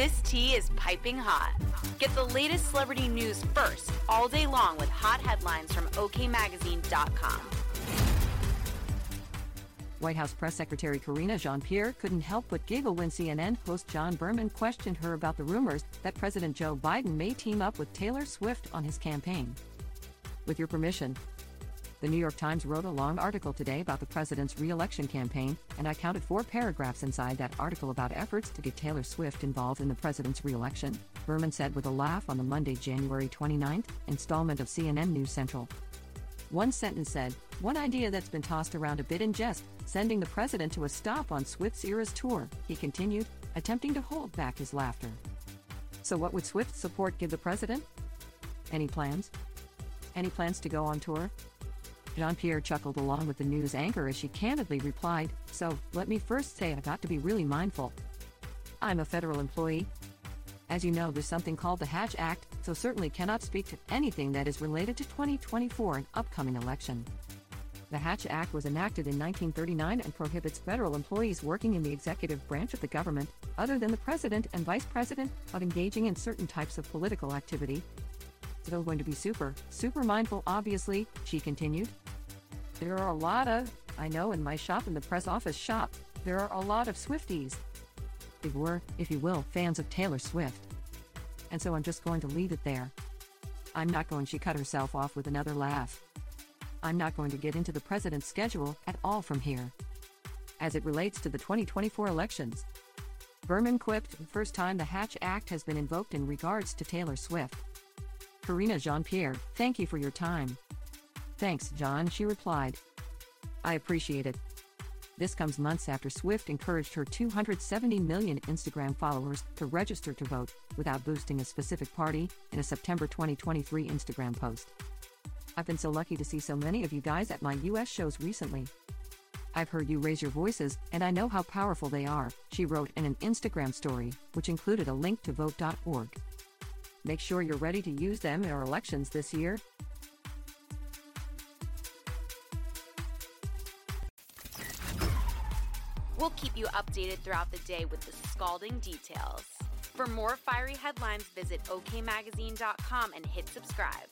This tea is piping hot. Get the latest celebrity news first all day long with hot headlines from OKMagazine.com. White House Press Secretary Karine Jean Pierre couldn't help but giggle when CNN host John Berman questioned her about the rumors that President Joe Biden may team up with Taylor Swift on his campaign. With your permission, the New York Times wrote a long article today about the president's re election campaign, and I counted four paragraphs inside that article about efforts to get Taylor Swift involved in the president's re election, Berman said with a laugh on the Monday, January 29th installment of CNN News Central. One sentence said, One idea that's been tossed around a bit in jest, sending the president to a stop on Swift's Eras tour, he continued, attempting to hold back his laughter. So, what would Swift's support give the president? Any plans? Any plans to go on tour? Jean Pierre chuckled along with the news anchor as she candidly replied, So, let me first say I've got to be really mindful. I'm a federal employee. As you know, there's something called the Hatch Act, so certainly cannot speak to anything that is related to 2024 and upcoming election. The Hatch Act was enacted in 1939 and prohibits federal employees working in the executive branch of the government, other than the president and vice president, of engaging in certain types of political activity. Still going to be super, super mindful, obviously, she continued. There are a lot of, I know in my shop in the press office shop, there are a lot of Swifties. They were, if you will, fans of Taylor Swift. And so I'm just going to leave it there. I'm not going, she cut herself off with another laugh. I'm not going to get into the president's schedule at all from here. As it relates to the 2024 elections, Berman quipped, first time the Hatch Act has been invoked in regards to Taylor Swift. Karine Jean Pierre, thank you for your time. Thanks, John, she replied. I appreciate it. This comes months after Swift encouraged her 270 million Instagram followers to register to vote without boosting a specific party in a September 2023 Instagram post. I've been so lucky to see so many of you guys at my US shows recently. I've heard you raise your voices, and I know how powerful they are, she wrote in an Instagram story, which included a link to vote.org. Make sure you're ready to use them in our elections this year. We'll keep you updated throughout the day with the scalding details. For more fiery headlines, visit okmagazine.com and hit subscribe.